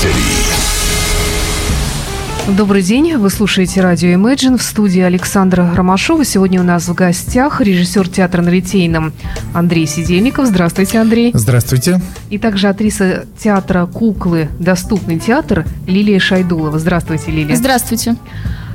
City. Добрый день, вы слушаете радио Imagine в студии Александра Ромашова. Сегодня у нас в гостях режиссер театра на Литейном Андрей Сидельников. Здравствуйте, Андрей. Здравствуйте. И также актриса театра «Куклы. Доступный театр» Лилия Шайдулова. Здравствуйте, Лилия. Здравствуйте.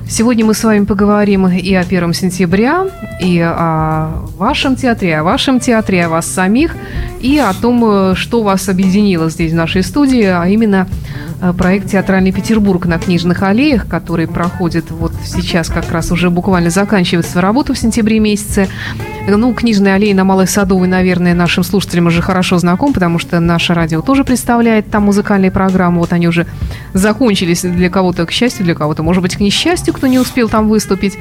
Сегодня мы с вами поговорим и о 1 сентября, и о вашем театре, о вашем театре, о вас самих, и о том, что вас объединило здесь в нашей студии, а именно Э, проект «Театральный Петербург» на Книжных аллеях, который проходит вот сейчас как раз уже буквально заканчивает свою работу в сентябре месяце. Ну, Книжные аллеи на Малой Садовой, наверное, нашим слушателям уже хорошо знаком, потому что наше радио тоже представляет там музыкальные программы. Вот они уже закончились для кого-то, к счастью, для кого-то, может быть, к несчастью, кто не успел там выступить.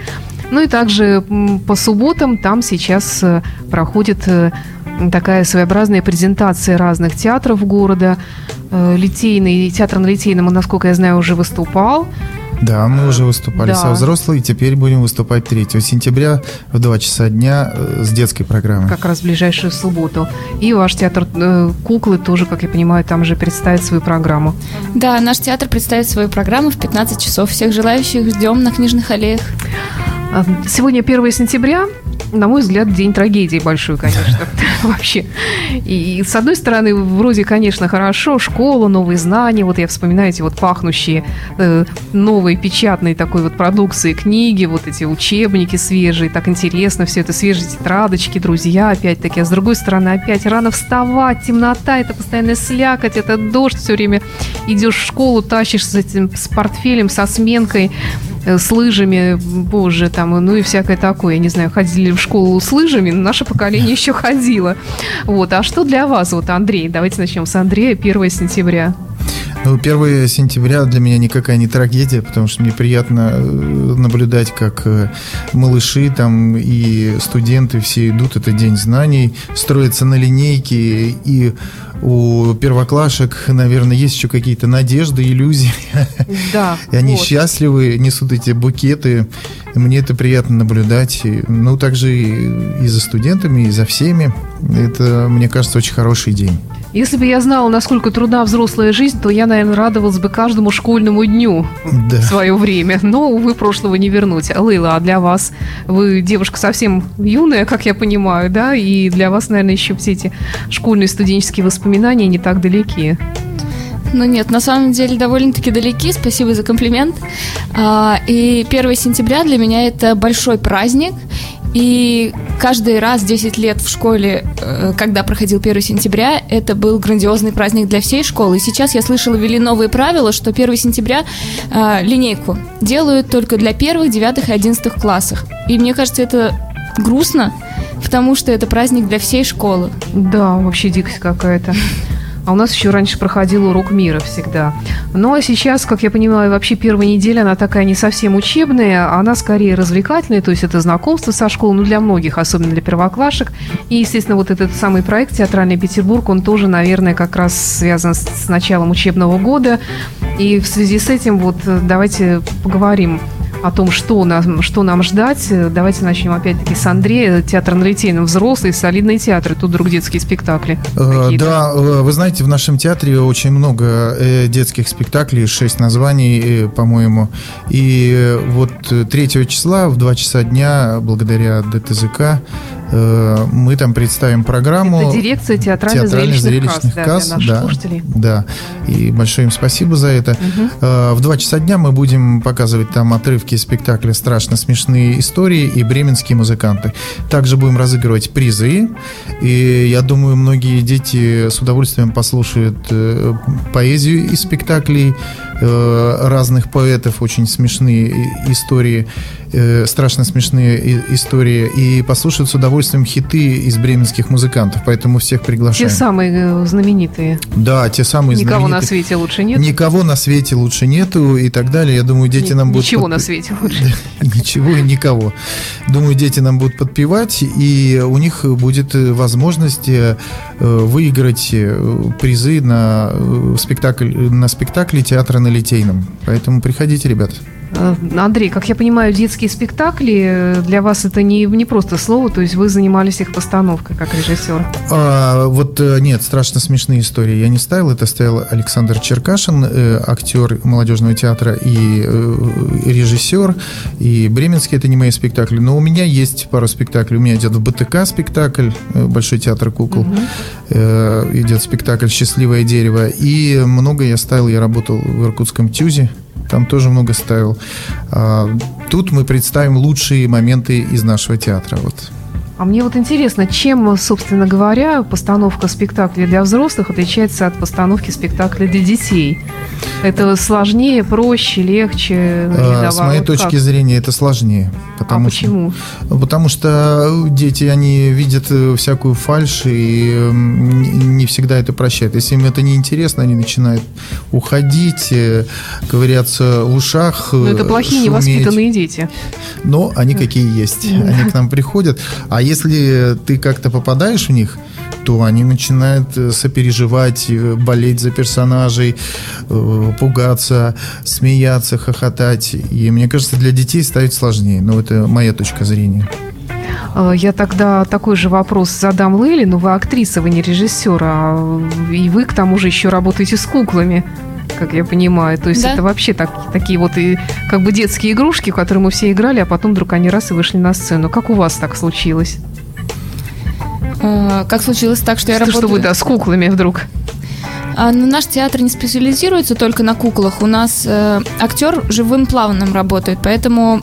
Ну и также по субботам там сейчас э, проходит э, такая своеобразная презентация разных театров города. Э, Литейный, театр на Литейном, насколько я знаю, уже выступал. Да, мы уже выступали да. со взрослой, и теперь будем выступать 3 сентября в 2 часа дня э, с детской программой. Как раз в ближайшую субботу. И ваш театр э, «Куклы» тоже, как я понимаю, там же представит свою программу. Да, наш театр представит свою программу в 15 часов. Всех желающих ждем на книжных аллеях. Сегодня 1 сентября на мой взгляд, день трагедии большой, конечно, вообще. И, с одной стороны, вроде, конечно, хорошо, школа, новые знания, вот я вспоминаю эти вот пахнущие э, новой печатной такой вот продукции, книги, вот эти учебники свежие, так интересно все это, свежие тетрадочки, друзья, опять-таки, а с другой стороны, опять рано вставать, темнота, это постоянная слякоть, это дождь все время, идешь в школу, тащишь с этим, с портфелем, со сменкой, с лыжами, боже, там, ну и всякое такое. Я не знаю, ходили в школу с лыжами, но наше поколение еще ходило. Вот. А что для вас, вот, Андрей? Давайте начнем с Андрея, 1 сентября. Ну, 1 сентября для меня никакая не трагедия, потому что мне приятно э, наблюдать, как э, малыши там и студенты все идут, это день знаний, строятся на линейке, и у первоклашек, наверное, есть еще какие-то надежды, иллюзии. Да. И они вот. счастливы, несут эти букеты. Мне это приятно наблюдать. Ну, также и, и за студентами, и за всеми. Это, мне кажется, очень хороший день. Если бы я знала, насколько трудна взрослая жизнь, то я, наверное, радовалась бы каждому школьному дню да. в свое время. Но, увы, прошлого не вернуть. Лейла, а для вас? Вы девушка совсем юная, как я понимаю, да? И для вас, наверное, еще все эти школьные студенческие воспоминания не так далеки. Ну нет, на самом деле довольно-таки далеки. Спасибо за комплимент. А, и 1 сентября для меня это большой праздник. И каждый раз 10 лет в школе, э, когда проходил 1 сентября, это был грандиозный праздник для всей школы. И сейчас я слышала, ввели новые правила, что 1 сентября э, линейку делают только для первых, девятых и одиннадцатых классов. И мне кажется, это грустно, потому что это праздник для всей школы. Да, вообще дикость какая-то. А у нас еще раньше проходил урок мира всегда. Ну а сейчас, как я понимаю, вообще первая неделя, она такая не совсем учебная, а она скорее развлекательная, то есть это знакомство со школой, ну для многих, особенно для первоклашек. И, естественно, вот этот самый проект «Театральный Петербург», он тоже, наверное, как раз связан с началом учебного года. И в связи с этим вот э, давайте поговорим о том, что нам, что нам ждать. Давайте начнем опять-таки с Андрея. Театр на Литейном взрослый, солидный театр. Тут вдруг детские спектакли. Э, да, э, вы знаете, в нашем театре очень много э, детских спектаклей, шесть названий, по-моему. И вот 3 числа в 2 часа дня, благодаря ДТЗК, Э, мы там представим программу. Это дирекция театрально-зрелищных касс, касс да, да, да. И большое им спасибо за это. Угу. В два часа дня мы будем показывать там отрывки спектакля «Страшно смешные истории» и «Бременские музыканты». Также будем разыгрывать призы. И я думаю, многие дети с удовольствием послушают э, поэзию из спектаклей разных поэтов, очень смешные истории э, страшно смешные истории и послушают с удовольствием хиты из бременских музыкантов, поэтому всех приглашаем. Те самые э, знаменитые. Да, те самые Никого знаменитые. на свете лучше нет? Никого на свете лучше нету и так далее. Я думаю, дети Н- нам будут... Ничего под... на свете лучше. Ничего и никого. Думаю, дети нам будут подпевать, и у них будет возможность э, выиграть э, призы на спектакль на спектакле театра на Литейном. Поэтому приходите, ребята. Э, Андрей, как я понимаю, детские спектакли э, для вас это не, не просто слово, то есть вы занимались их постановкой как режиссер? А, вот э, нет, страшно смешные истории я не ставил. Это ставил Александр Черкашин, актер молодежного театра и режиссер. И Бременский это не мои спектакли. Но у меня есть пару спектаклей. У меня идет в БТК спектакль, Большой театр кукол. Угу. Идет спектакль «Счастливое дерево». И много я ставил, я работал в Иркутском ТЮЗе там тоже много ставил. А, тут мы представим лучшие моменты из нашего театра. Вот. А мне вот интересно, чем, собственно говоря, постановка спектакля для взрослых отличается от постановки спектакля для детей? Это сложнее, проще, легче? А, с моей вот точки как? зрения, это сложнее. Потому а почему? Что, потому что дети, они видят э, всякую фальшь и не всегда это прощают. Если им это не интересно, они начинают уходить, э, ковыряться в ушах. Но это плохие, шуметь. невоспитанные дети. Но они какие есть. Они к нам приходят. А если ты как-то попадаешь в них, то они начинают э, сопереживать, э, болеть за персонажей, э, пугаться, смеяться, хохотать. И мне кажется, для детей ставить сложнее. Но это моя точка зрения. Я тогда такой же вопрос задам Лейли, но вы актриса, вы не режиссер, а и вы к тому же еще работаете с куклами как я понимаю. То есть да? это вообще так, такие вот и как бы детские игрушки, в которые мы все играли, а потом вдруг они раз и вышли на сцену. Как у вас так случилось? А, как случилось так, что я что, работаю... Что вы, да, с куклами вдруг? А, ну, наш театр не специализируется только на куклах. У нас э, актер живым плавным работает, поэтому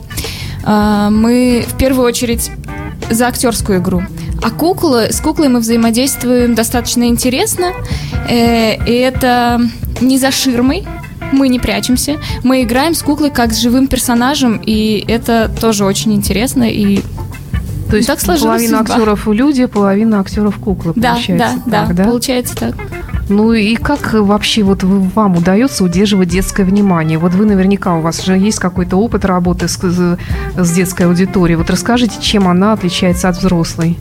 э, мы в первую очередь за актерскую игру. А куклы, с куклой мы взаимодействуем достаточно интересно. Э, и это не за ширмой, мы не прячемся. Мы играем с куклой как с живым персонажем, и это тоже очень интересно и то есть так половина судьба. актеров люди, половина актеров куклы, да, получается да, так, да, да, получается так. Ну и как вообще вот вам удается удерживать детское внимание? Вот вы наверняка, у вас же есть какой-то опыт работы с, с детской аудиторией. Вот расскажите, чем она отличается от взрослой?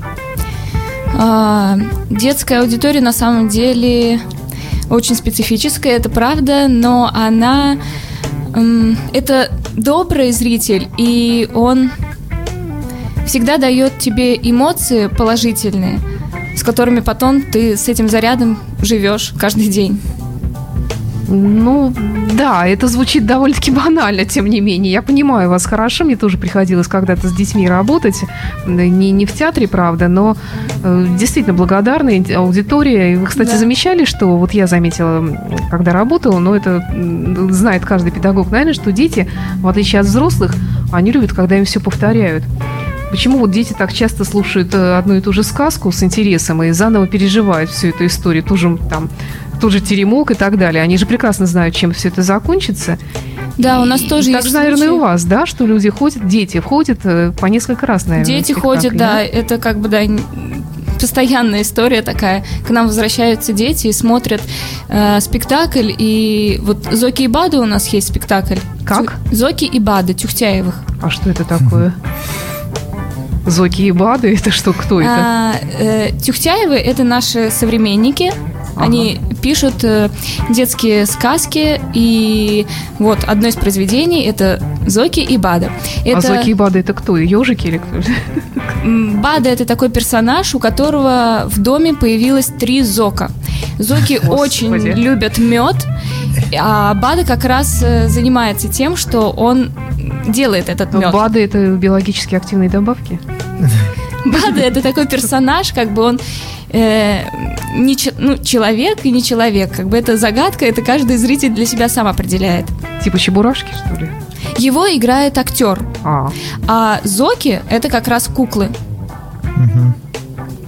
А, детская аудитория на самом деле очень специфическая, это правда, но она... Это добрый зритель, и он всегда дает тебе эмоции положительные, с которыми потом ты с этим зарядом живешь каждый день. Ну, да, это звучит довольно-таки банально, тем не менее. Я понимаю вас хорошо, мне тоже приходилось когда-то с детьми работать. Не, не в театре, правда, но э, действительно благодарная аудитория. И вы, кстати, да. замечали, что вот я заметила, когда работала, но это знает каждый педагог, наверное, что дети, в отличие от взрослых, они любят, когда им все повторяют. Почему вот дети так часто слушают э, одну и ту же сказку с интересом и заново переживают всю эту историю, ту же там тот же теремок и так далее. Они же прекрасно знают, чем все это закончится. Да, у нас тоже так есть. Так, наверное, и у вас, да, что люди ходят, дети ходят э, по несколько раз, наверное. Дети ходят, да, это как бы, да, постоянная история такая. К нам возвращаются дети и смотрят э, спектакль. И вот Зоки и Бады у нас есть спектакль. Как? Зоки и Бады Тюхтяевых. А что это такое? Зоки и Бады, это что, кто это? А, э, Тюхтяевы это наши современники, Ага. Они пишут э, детские сказки, и вот одно из произведений это Зоки и Бада. А это... А Зоки и Бада это кто? Ежики или кто? Бада это такой персонаж, у которого в доме появилось три Зока. Зоки Господи. очень любят мед, а Бада как раз э, занимается тем, что он делает этот мед. Бада это биологически активные добавки? Бада это такой персонаж, как бы он э, не ну, человек и не человек. Как бы это загадка, это каждый зритель для себя сам определяет. Типа Чебурашки, что ли? Его играет актер. А, а Зоки это как раз куклы. Угу.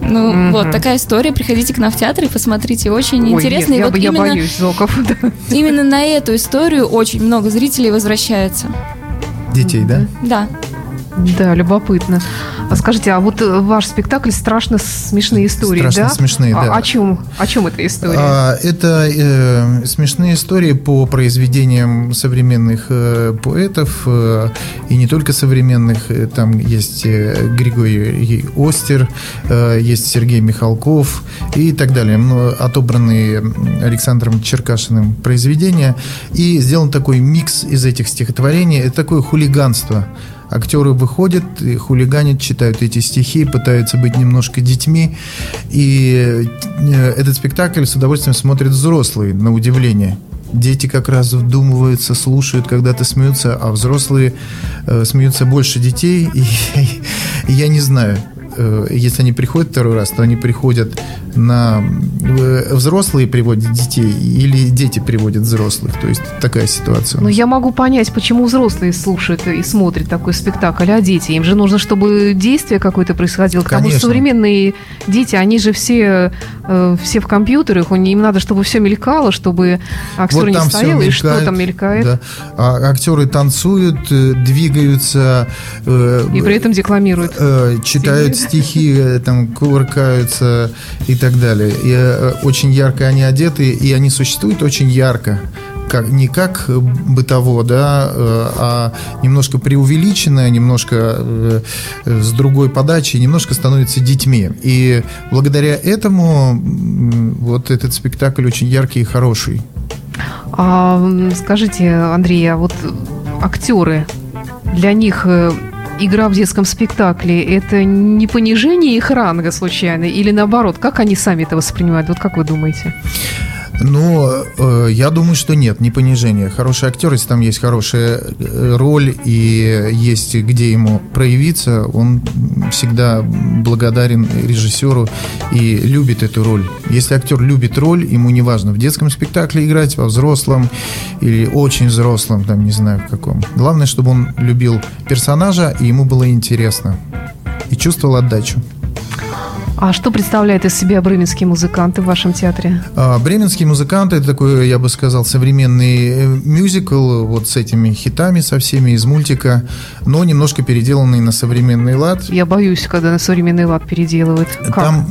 Ну, угу. вот такая история. Приходите к нам в театр и посмотрите. Очень Ой, интересно. Нет, и я, вот я именно, боюсь зоков. Именно на эту историю очень много зрителей возвращается. Детей, да? Да. Да, любопытно. А скажите, а вот э, ваш спектакль страшно смешные истории, страшно да? смешные, а, да. О чем, о чем эта история? А, это э, смешные истории по произведениям современных э, поэтов э, и не только современных. Э, Там есть э, Григорий Остер, э, есть Сергей Михалков и так далее. Отобранные Александром Черкашиным произведения. И сделан такой микс из этих стихотворений. Это такое хулиганство. Актеры выходят, хулиганят, читают эти стихи, пытаются быть немножко детьми. И э, этот спектакль с удовольствием смотрят взрослые, на удивление. Дети как раз вдумываются, слушают, когда-то смеются, а взрослые э, смеются больше детей. И, и я не знаю, э, если они приходят второй раз, то они приходят на... э, Взрослые приводят детей или дети приводят взрослых. То есть такая ситуация. Ну, я могу понять, почему взрослые слушают и смотрят такой спектакль, а дети? Им же нужно, чтобы действие какое-то происходило. Потому Конечно. что современные дети, они же все, э, все в компьютерах, им надо, чтобы все мелькало, чтобы актер не всё стоял, и что там мелькает. да. А актеры танцуют, двигаются, э, И при этом декламируют. э, читают стихи, э, там кувыркаются и так далее. И э, очень ярко они одеты, и они существуют очень ярко. Как, не как бытово, да, э, а немножко преувеличенное, немножко с другой подачей, немножко становятся детьми. И благодаря этому вот этот спектакль очень яркий и хороший. А скажите, Андрей, а вот актеры, для них игра в детском спектакле это не понижение их ранга случайно или наоборот? Как они сами это воспринимают? Вот как вы думаете? Ну, э, я думаю, что нет, не понижение. Хороший актер, если там есть хорошая э, роль и есть где ему проявиться, он всегда благодарен режиссеру и любит эту роль. Если актер любит роль, ему не важно в детском спектакле играть, во взрослом или очень взрослом, там не знаю в каком. Главное, чтобы он любил персонажа и ему было интересно и чувствовал отдачу. А что представляют из себя бременские музыканты в вашем театре? А, Бременские музыканты это такой, я бы сказал, современный э, мюзикл вот с этими хитами, со всеми из мультика, но немножко переделанный на современный лад. Я боюсь, когда на современный лад переделывают. Как? Там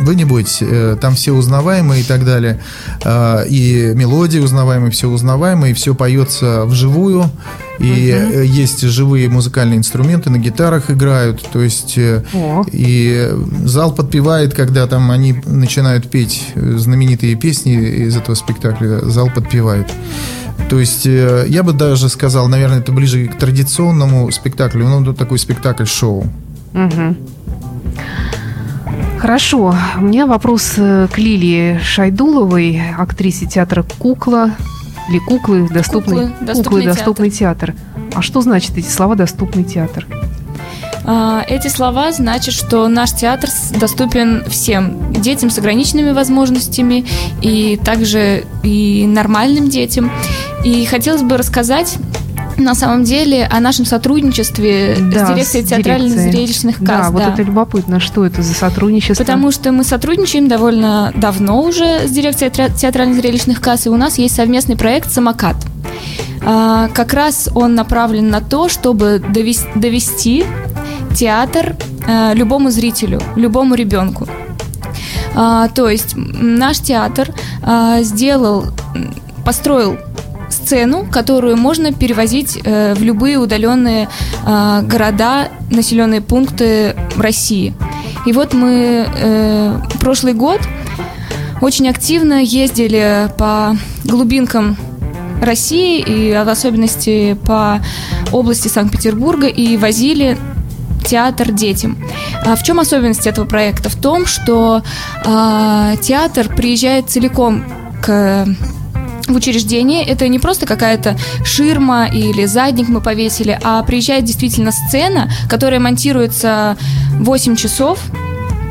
вы не бойтесь, э, там все узнаваемые и так далее, А, и мелодии узнаваемые, все узнаваемые, и все поется вживую, и э, есть живые музыкальные инструменты, на гитарах играют, то есть э, О. и зал подпевает, когда там они начинают петь знаменитые песни из этого спектакля, зал подпевает. То есть я бы даже сказал, наверное, это ближе к традиционному спектаклю, ну, это такой спектакль-шоу. Мгм. Хорошо. У меня вопрос э, к Лилии Шайдуловой, актрисе театра «Кукла». Или «Куклы», «Доступный, «Куклы», «Доступный «Доступный театр». А что значит эти слова «Доступный театр»? А, Эти слова значат, что наш театр доступен всем детям с ограниченными возможностями и также и нормальным детям. И хотелось бы рассказать на самом деле о нашем сотрудничестве Да, с дирекцией с театрально-зрелищных Да, касс. вот да. это любопытно, что это за сотрудничество? Потому что мы сотрудничаем довольно давно уже с дирекцией театра- театрально-зрелищных касс, и у нас есть совместный проект «Самокат». А, Как раз он направлен на то, чтобы довес- довести театр э, любому зрителю, любому ребенку. А, То есть наш театр а, сделал, построил сцену, которую можно перевозить э, в любые удаленные э, города, населенные пункты России. И вот мы э, прошлый год очень активно ездили по глубинкам России и в особенности по области Санкт-Петербурга и возили театр детям. А в чем особенность этого проекта? В том, что а, театр приезжает целиком к в учреждение. Это не просто какая-то ширма или задник мы повесили, а приезжает действительно сцена, которая монтируется 8 часов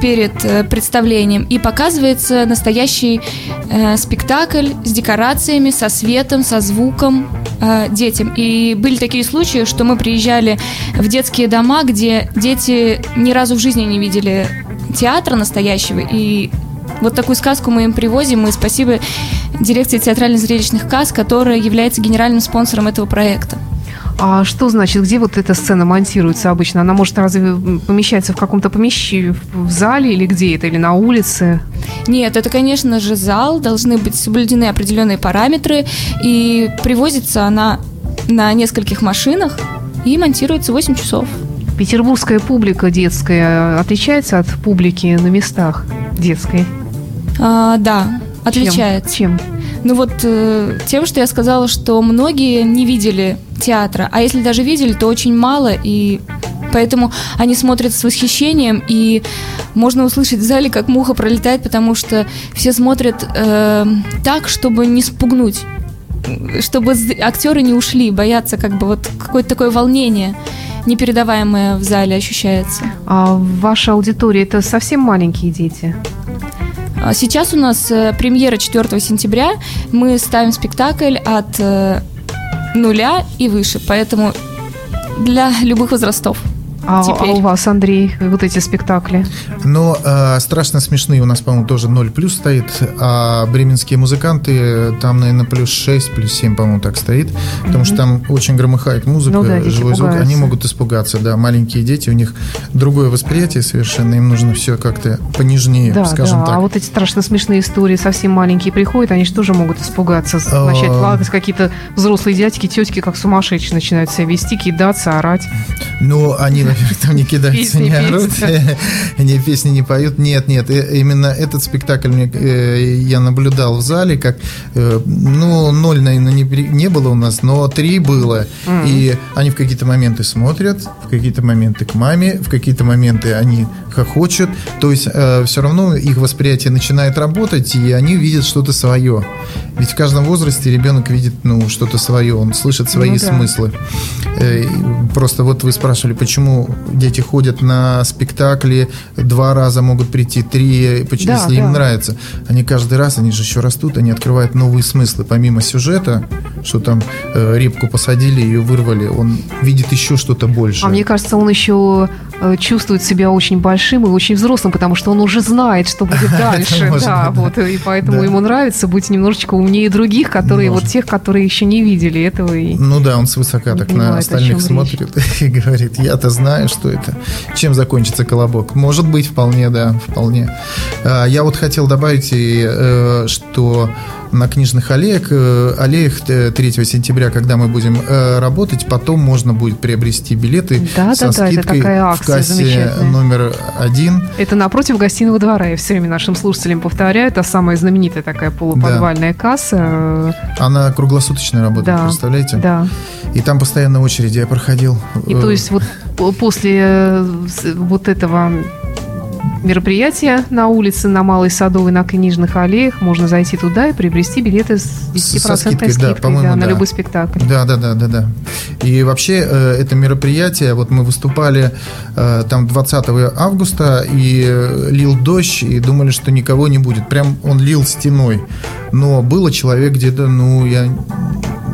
перед э, представлением и показывается настоящий э, спектакль с декорациями, со светом, со звуком э, детям. И были такие случаи, что мы приезжали в детские дома, где дети ни разу в жизни не видели театра настоящего, и вот такую сказку мы им привозим, и спасибо дирекции театрально-зрелищных касс, которая является генеральным спонсором этого проекта. А что значит, где вот эта сцена монтируется обычно? Она может разве помещается в каком-то помещении, в зале или где это, или на улице? Нет, это, конечно же, зал, должны быть соблюдены определенные параметры, и привозится она на нескольких машинах и монтируется 8 часов. Петербургская публика детская отличается от публики на местах детской? А, да, отличается. Чем? Ну вот э, тем, что я сказала, что многие не видели театра, а если даже видели, то очень мало, и поэтому они смотрят с восхищением, и можно услышать в зале, как муха пролетает, потому что все смотрят э, так, чтобы не спугнуть чтобы актеры не ушли, боятся как бы вот какое-то такое волнение непередаваемое в зале ощущается. А ваша аудитория это совсем маленькие дети? А сейчас у нас э, премьера 4 сентября. Мы ставим спектакль от э, нуля и выше, поэтому для любых возрастов. А, а у вас, Андрей, вот эти спектакли? Ну, э, страшно смешные у нас, по-моему, тоже 0 плюс стоит, а бременские музыканты, там, наверное, плюс 6, плюс 7, по-моему, так стоит, потому mm-hmm. что там очень громыхает музыка, ну, да, живой звук, они могут испугаться, да, маленькие дети, у них другое восприятие совершенно, им нужно все как-то понежнее, да, скажем да. так. А вот эти страшно смешные истории, совсем маленькие приходят, они же тоже могут испугаться, начать а. плакать, какие-то взрослые дядьки, тетки, как сумасшедшие, начинают себя вести, кидаться, орать. Ну, они во-первых, там не кидаются, не орут, не песни не поют. Нет, нет, э, именно этот спектакль э, я наблюдал в зале, как, э, ну, ноль, наверное, не, было у нас, но три было. И они в какие-то моменты смотрят, в какие-то моменты к маме, в какие-то моменты они хохочут. То есть все равно их восприятие начинает работать, и они видят что-то свое. Ведь в каждом возрасте ребенок видит ну, что-то свое, он слышит свои ну, да. смыслы. Э, просто вот вы спрашивали, почему дети ходят на спектакли, два раза могут прийти, три, если да. им нравится. Они каждый раз, они же еще растут, они открывают новые смыслы. Помимо сюжета, что там э, репку посадили, ее вырвали, он видит еще что-то больше. А мне кажется, он еще чувствует себя очень большим и очень взрослым, потому что он уже знает, что будет дальше. Да, вот, и поэтому ему нравится быть немножечко умнее других, которые вот тех, которые еще не видели этого. Ну да, он свысока так на остальных смотрит и говорит, я-то знаю, что это, чем закончится колобок. Может быть, вполне, да, вполне. А, я вот хотел добавить, э, что на книжных аллеях, э, аллеях 3 э, сентября, когда мы будем работать, потом можно будет приобрести билеты да, со да, скидкой да, это такая акция в кассе номер один. Это напротив гостиного двора. Я все время нашим слушателям повторяю, это самая знаменитая такая полуподвальная да. касса. Она круглосуточно работает, да, представляете? Да. И там постоянно очереди я проходил. И то есть вот после э, вот этого мероприятия на улице, на Малой Садовой, на Книжных аллеях. Можно зайти туда и приобрести билеты с 10% Со скидкой, скидкой да, да, на любой спектакль. Да, да, да, да, да. И вообще э, это мероприятие, вот мы выступали э, там 20 августа, и э, лил дождь, и думали, что никого не будет. Прям он лил стеной. Но было человек где-то, ну, я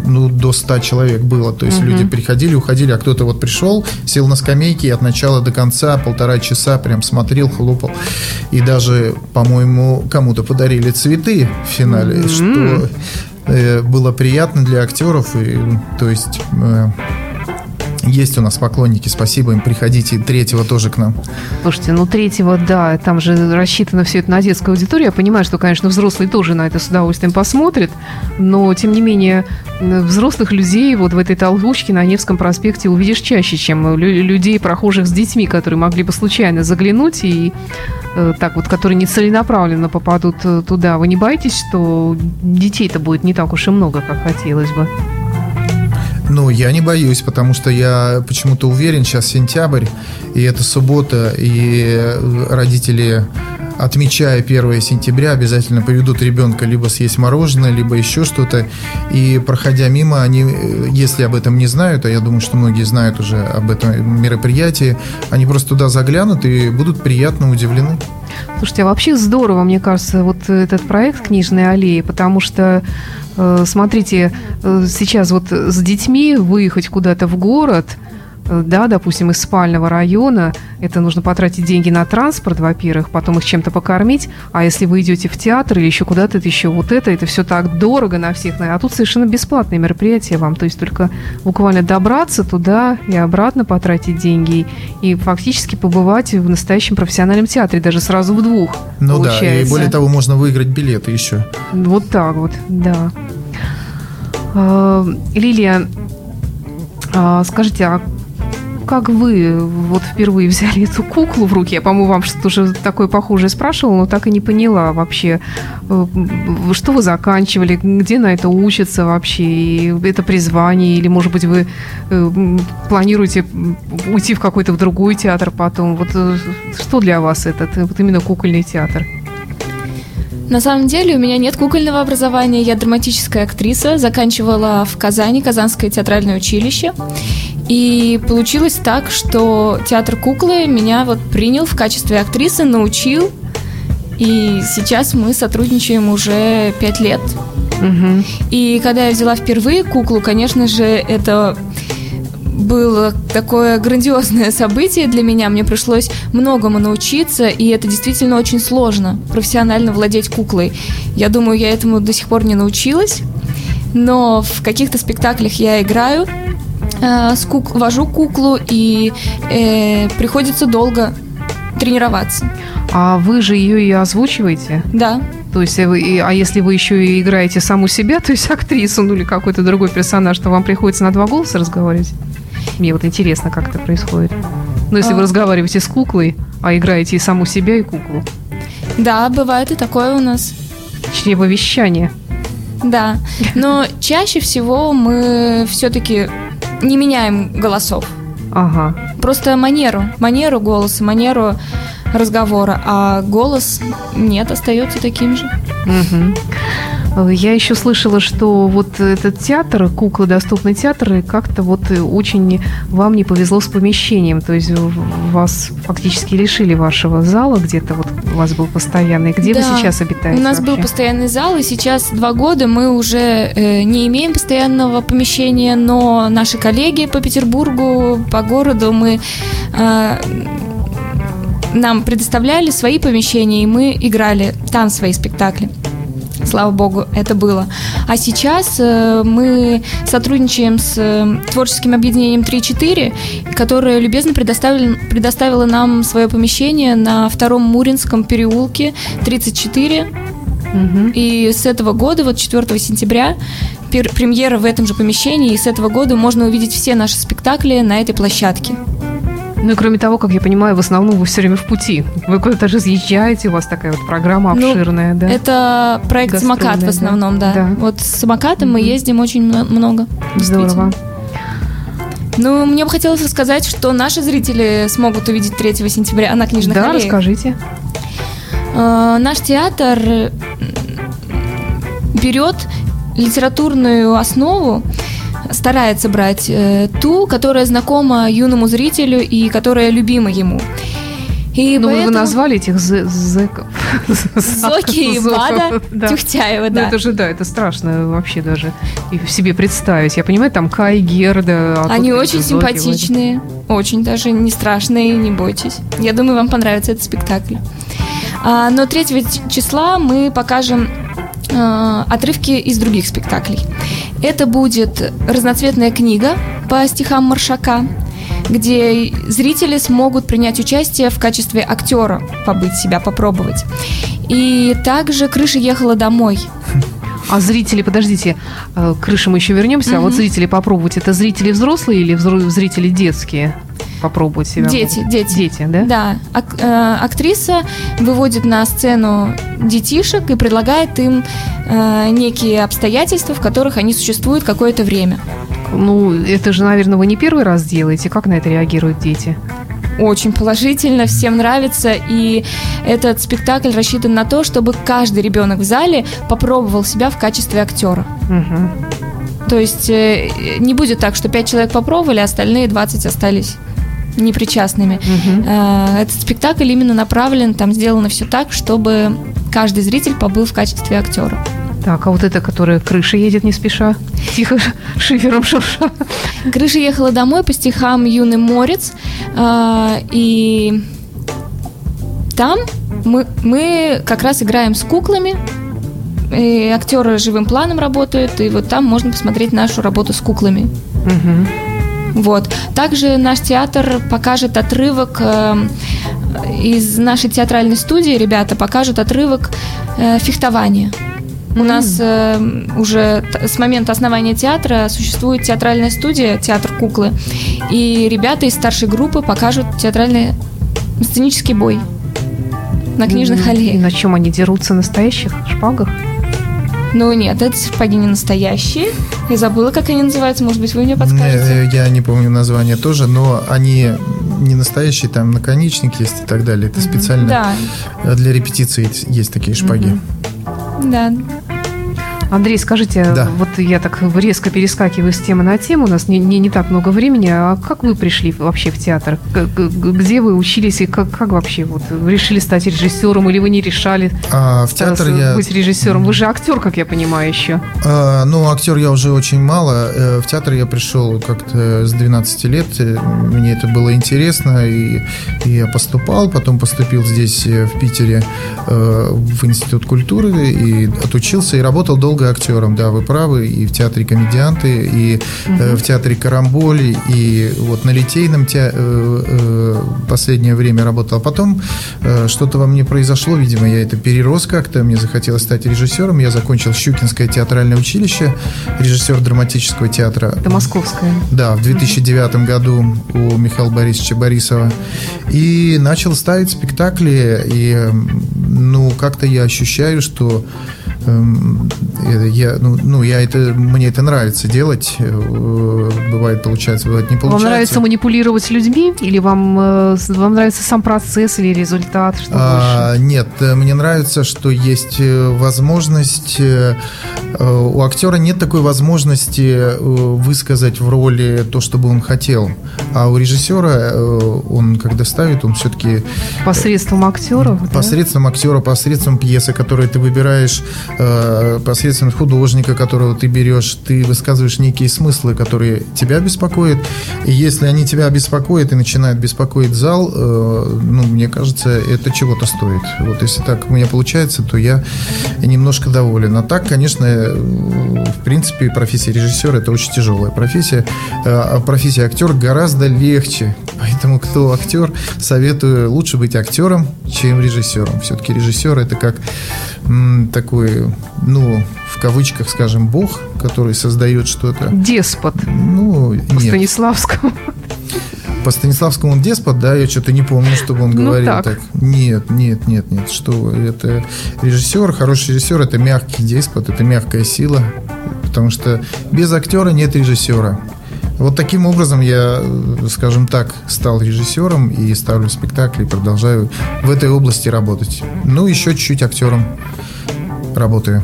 ну, до 100 человек было. То есть угу. люди приходили, уходили, а кто-то вот пришел, сел на скамейке и от начала до конца полтора часа прям смотрел, хлопал. И даже, по-моему, кому-то подарили цветы в финале, угу. что э, было приятно для актеров. И, то есть... Э, есть у нас поклонники, спасибо им, приходите. Третьего тоже к нам. Слушайте, ну третьего, да, там же рассчитано все это на детскую аудиторию. Я понимаю, что, конечно, взрослые тоже на это с удовольствием посмотрят, но, тем не менее, взрослых людей вот в этой толкучке на Невском проспекте увидишь чаще, чем людей, прохожих с детьми, которые могли бы случайно заглянуть и э, так вот, которые нецеленаправленно попадут э, туда. Вы не боитесь, что детей-то будет не так уж и много, как хотелось бы? Ну, я не боюсь, потому что я почему-то уверен, сейчас сентябрь, и это суббота, и родители отмечая 1 сентября, обязательно поведут ребенка либо съесть мороженое, либо еще что-то. И проходя мимо, они, если об этом не знают, а я думаю, что многие знают уже об этом мероприятии, они просто туда заглянут и будут приятно удивлены. Слушайте, а вообще здорово, мне кажется, вот этот проект «Книжные аллеи», потому что э, смотрите, э, сейчас вот с детьми выехать куда-то в город – э, да, допустим, из спального района, это нужно потратить деньги на транспорт, во-первых, потом их чем-то покормить, а если вы идете в театр или еще куда-то, это еще вот это, это все так дорого на всех, а тут совершенно бесплатное мероприятие вам, то есть только буквально добраться туда и обратно потратить деньги и фактически побывать в настоящем профессиональном театре, даже сразу в двух. Ну получается. да, и более того, можно выиграть билеты еще. Вот так вот, да. А, Лилия, а, скажите, а как вы вот впервые взяли эту куклу в руки? Я, по-моему, вам что-то уже такое похожее спрашивала, но так и не поняла вообще, э, что вы заканчивали, где на это учатся вообще, и это призвание, или, может быть, вы э, планируете уйти в какой-то в другой театр потом? Вот э, что для вас этот, вот именно кукольный театр? На самом деле у меня нет кукольного образования, я драматическая актриса, заканчивала в Казани Казанское театральное училище. И получилось так, что театр куклы меня вот принял в качестве актрисы, научил. И сейчас мы сотрудничаем уже пять лет. Угу. И когда я взяла впервые куклу, конечно же, это было такое грандиозное событие для меня. Мне пришлось многому научиться, и это действительно очень сложно, профессионально владеть куклой. Я думаю, я этому до сих пор не научилась, но в каких-то спектаклях я играю, э, с кук вожу куклу, и э, приходится долго тренироваться. А вы же ее и озвучиваете? Да. То есть, вы, а если вы еще и играете саму себя, то есть актрису, ну или какой-то другой персонаж, то вам приходится на два голоса разговаривать? Мне вот интересно, как это происходит. Ну, если а... вы разговариваете с куклой, а играете и саму себя, и куклу. Да, бывает и такое у нас. Чревовещание. Да, но чаще всего мы все-таки не меняем голосов. Ага. Просто манеру, манеру голоса, манеру разговора, а голос нет, остается таким же. Угу. Я еще слышала, что вот этот театр, куклы доступный театр, как-то вот очень вам не повезло с помещением. То есть вас фактически лишили вашего зала где-то, вот у вас был постоянный. Где да. вы сейчас обитаете? У нас вообще? был постоянный зал, и сейчас два года мы уже э, не имеем постоянного помещения, но наши коллеги по Петербургу, по городу мы э, нам предоставляли свои помещения, и мы играли там свои спектакли слава богу, это было. А сейчас э, мы сотрудничаем с э, творческим объединением 3-4, которое любезно предоставило, предоставило нам свое помещение на втором Муринском переулке 34. Угу. И с этого года, вот 4 сентября, премьера в этом же помещении, и с этого года можно увидеть все наши спектакли на этой площадке. Ну и кроме того, как я понимаю, в основном вы все время в пути. Вы куда-то же съезжаете, у вас такая вот программа ну, обширная, ну, да? Это проект «Самокат» в основном, да. да. Вот с самокатом mm-hmm. мы ездим очень много. Здорово. Ну, мне бы хотелось рассказать, что наши зрители смогут увидеть 3 сентября на книжных да, аллеях. Да, расскажите. Э, наш театр берет литературную основу старается брать э, ту, которая знакома юному зрителю и которая любима ему. И ну, поэтому... вы назвали этих зэков. Зоки и Бада да. Тюхтяева, ну, да. Ну, это же, да, это страшно вообще даже и в себе представить. Я понимаю, там Кай, Герда. А Они очень симпатичные, очень даже не страшные, не бойтесь. Я думаю, вам понравится этот спектакль. А, но 3 числа мы покажем отрывки из других спектаклей. Это будет разноцветная книга по стихам Маршака, где зрители смогут принять участие в качестве актера, побыть себя, попробовать. И также «Крыша ехала домой». А зрители, подождите, э, к крыше мы еще вернемся, mm а вот зрители попробовать, это зрители взрослые или зрители детские? Попробовать себя? Дети, дети. Дети, да? Да. Ак- э, актриса выводит на сцену детишек и предлагает им э, некие обстоятельства, в которых они существуют какое-то время. Ну, это же, наверное, вы не первый раз делаете. Как на это реагируют дети? очень положительно, всем нравится, и этот спектакль рассчитан на то, чтобы каждый ребенок в зале попробовал себя в качестве актера. Угу. То есть э, не будет так, что пять человек попробовали, а остальные 20 остались непричастными. Угу. Этот спектакль именно направлен, там сделано все так, чтобы каждый зритель побыл в качестве актера. Так, а вот это, которая крыша едет не спеша, тихо шифером шурша. Крыша ехала домой по стихам Юный Морец. а, И там мы, мы как раз играем с куклами. И актеры живым планом работают, и вот там можно посмотреть нашу работу с куклами. Мгм. Вот. Также наш театр покажет отрывок э, из нашей театральной студии. Ребята покажут отрывок э, фехтования. У нас э, уже с момента основания театра существует театральная студия, театр куклы. И ребята из старшей группы покажут театральный сценический бой на книжных Мгм. И аллеях. на чем они дерутся? Настоящих шпагах? Ну нет, эти сапоги не настоящие. Я забыла, как они называются. Может быть, вы мне подскажете? Я не помню название тоже, но они не настоящие, там наконечник есть и так далее. Это специально Да, для репетиции есть такие шпаги. да. Андрей, скажите, Да. вот я так резко перескакиваю с темы на тему, у нас не, не, не так много времени, а как вы пришли вообще в театр? Где вы учились и как, как вообще вот решили стать режиссером или вы не решали А в театр э, я... быть режиссером? Вы же актер, как я понимаю, еще. А, ну, актер я уже очень мало. Э, В театр я пришел как-то с 12 лет. Э, Мне это было интересно. И, и я поступал. Потом поступил здесь, в Питере, в Институт культуры. И отучился. И работал долго актером. Да, вы правы. И в театре комедианты, и э, в театре Карамболи, и вот на Литейном те- э, э, последнее время работал. А потом э, что-то во мне произошло. Видимо, я это перерос как-то. Мне захотелось стать режиссером. Я закончил Щукинское театральное училище, режиссер драматического театра. Это московская. Да, в 2009 году у Михаила Борисовича Борисова. И начал ставить спектакли. И, ну, как-то я ощущаю, что я, ну, ну, я это, мне это нравится делать. Э, Бывает получается, бывает не Вам получается. нравится манипулировать людьми или вам, э, вам нравится сам процесс или результат? Что А, нет, э, мне нравится, что есть возможность, у актера нет такой возможности высказать в роли то, что бы он хотел. А у режиссера, он когда ставит, он все-таки? Посредством актеров? да? посредством актера, посредством пьесы, которую ты выбираешь, э, посредством художника, которого ты берешь, ты высказываешь некие смыслы, которые тебя беспокоят. И если они тебя беспокоят и начинают беспокоить зал, э, ну, мне кажется, это чего-то стоит. Вот если так у меня получается, то я немножко доволен. А так, конечно, э, в принципе, профессия режиссера это очень тяжелая профессия. А профессия актер гораздо легче. Поэтому кто актер, советую лучше быть актером, чем режиссером. Все-таки режиссер это как такой, ну, в кавычках, скажем, бог, который создает что-то. Деспот Ну, по нет. Станиславскому. По Станиславскому он деспот, да, я что-то не помню, чтобы он Ну, говорил так. так. Нет, нет, нет, нет, что это режиссер, хороший режиссер, это мягкий деспот, это мягкая сила, потому что без актера нет режиссера. Вот таким образом я, скажем так, стал режиссером и ставлю спектакли, и продолжаю в этой области работать. Ну, еще чуть-чуть актером работаю.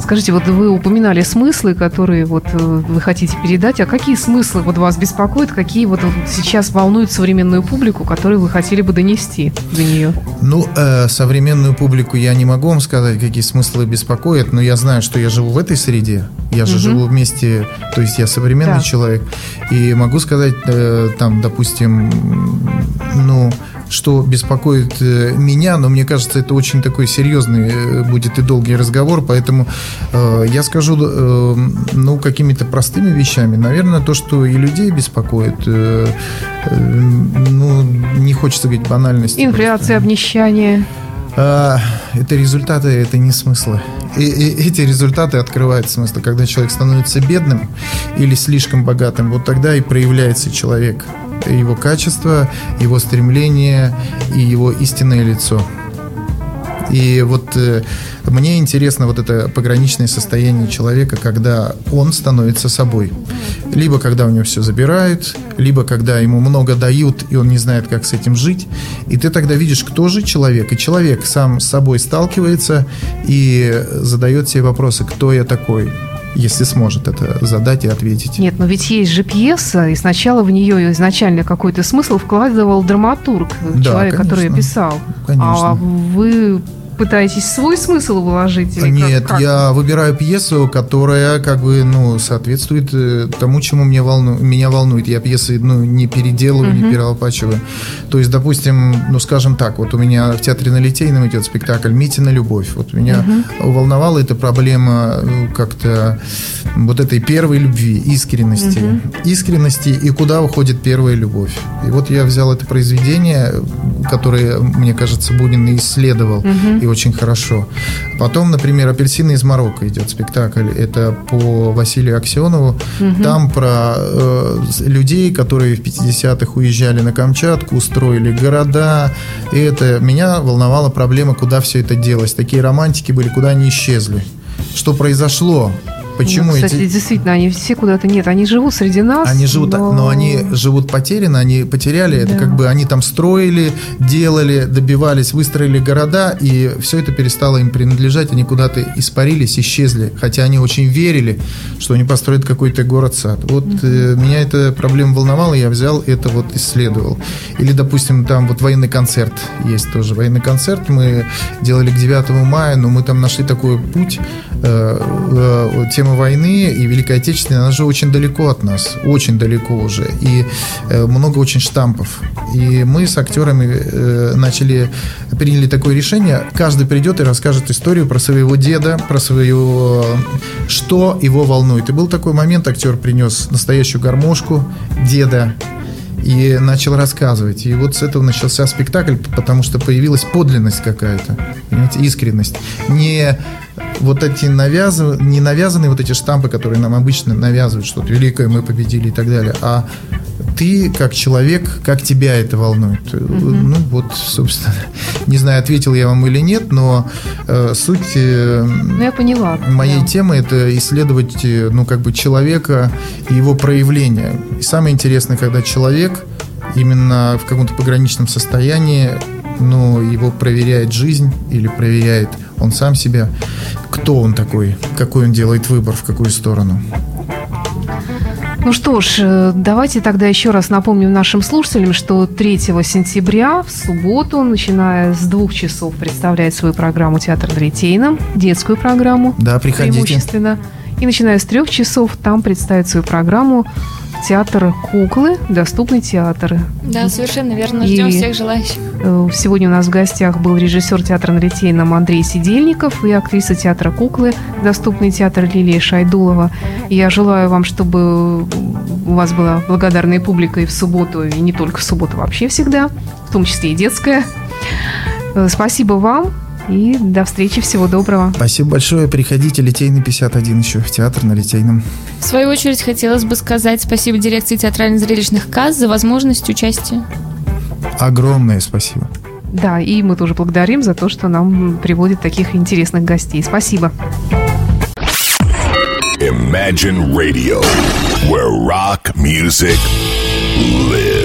Скажите, вот вы упоминали смыслы, которые вот э, вы хотите передать, а какие смыслы вот вас беспокоят, какие вот сейчас волнуют современную публику, которые вы хотели бы донести до нее? Ну, э, современную публику я не могу вам сказать, какие смыслы беспокоят, но я знаю, что я живу в этой среде. Я же Мгм. живу вместе, то есть я современный Да. человек. И могу сказать, э, там, допустим, ну, что беспокоит э, меня, но мне кажется, это очень такой серьезный э, будет и долгий разговор, поэтому э, я скажу, э, ну, какими-то простыми вещами. Наверное, то, что и людей беспокоит, э, э, ну, не хочется говорить банальности. Инфляция, обнищание. А, это результаты, это не смыслы. И, и эти результаты открывают смысл. Когда человек становится бедным или слишком богатым, вот тогда и проявляется человек. Его качество, его стремление и его истинное лицо. И вот э, мне интересно вот это пограничное состояние человека, когда он становится собой. Либо когда у него все забирают, либо когда ему много дают, и он не знает, как с этим жить. И ты тогда видишь, кто же человек. И человек сам с собой сталкивается и задает себе вопросы, кто я такой, если сможет это задать и ответить. Нет, но ведь есть же пьеса, и сначала в нее изначально какой-то смысл вкладывал драматург, Да, человек, который конечно. писал. Конечно. А вы пытаетесь свой смысл вложить? Или Нет, как, как? я выбираю пьесу, которая как бы ну соответствует э, тому, чему мне волну, меня волнует. Я пьесы ну не переделываю, uh-huh. не перелопачиваю. То есть, допустим, ну скажем так, вот у меня в театре на Литейном идет спектакль «Митина любовь». Вот меня uh-huh. волновала эта проблема э, как-то вот этой первой любви, искренности, uh-huh. искренности и куда уходит первая любовь. И вот я взял это произведение, которое мне кажется Бунин исследовал uh-huh. и очень хорошо. Потом, например, «Апельсины из Марокко» идет спектакль. Это по Василию Аксенову. Угу. Там про э, людей, которые в 50-х уезжали на Камчатку, устроили города. И это меня волновала проблема, куда все это делось. Такие романтики были, куда они исчезли. Что произошло? Почему ну, кстати, эти... действительно, они все куда-то нет, они живут среди нас. Они живут, но, но они живут потеряно, они потеряли. Да. Это как бы они там строили, делали, добивались, выстроили города, и все это перестало им принадлежать, они куда-то испарились, исчезли. Хотя они очень верили, что они построят какой-то город-сад. Вот mm э, меня эта проблема волновала, я взял это вот исследовал. Или, допустим, там вот военный концерт есть тоже. Военный концерт мы делали к 9 мая, но мы там нашли такой путь, э, э, тем тема войны и Великой Отечественной, она же очень далеко от нас, очень далеко уже, и э, много очень штампов. И мы с актерами э, начали, приняли такое решение, каждый придет и расскажет историю про своего деда, про своего, что его волнует. И был такой момент, актер принес настоящую гармошку деда, и начал рассказывать. И вот с этого начался спектакль, потому что появилась подлинность какая-то, понимаете, искренность. Не вот эти навязаны, не навязанные вот эти штампы, которые нам обычно навязывают, что-то великое мы победили и так далее, а ты как человек, как тебя это волнует? Mm-hmm. Ну вот, собственно, не знаю, ответил я вам или нет, но э, суть э, ну, я поняла, моей да. темы это исследовать, э, ну как бы человека и его проявления. И самое интересное, когда человек именно в каком-то пограничном состоянии, ну его проверяет жизнь или проверяет он сам себя, кто он такой, какой он делает выбор, в какую сторону. Ну что ж, э, давайте тогда еще раз напомним нашим слушателям, что 3 сентября в субботу, начиная с двух часов, представляет свою программу «Театр Литейном», детскую программу. Да, приходите. Преимущественно. И начиная с трех часов там представит свою программу театр куклы, доступный театр. Да, совершенно верно. Ждем и всех желающих. Э, сегодня у нас в гостях был режиссер театра на Литейном Андрей Сидельников и актриса театра куклы, доступный театр Лилия Шайдулова. Я желаю вам, чтобы у вас была благодарная публика и в субботу, и не только в субботу, вообще всегда, в том числе и детская. Э, спасибо вам. И до встречи, всего доброго. Спасибо большое. Приходите, Литейный 51 еще в театр на Литейном. В свою очередь, хотелось бы сказать спасибо дирекции театрально-зрелищных касс за возможность участия. Огромное спасибо. Да, и мы тоже благодарим за то, что нам приводят таких интересных гостей. Спасибо. Imagine Radio, where rock music lives.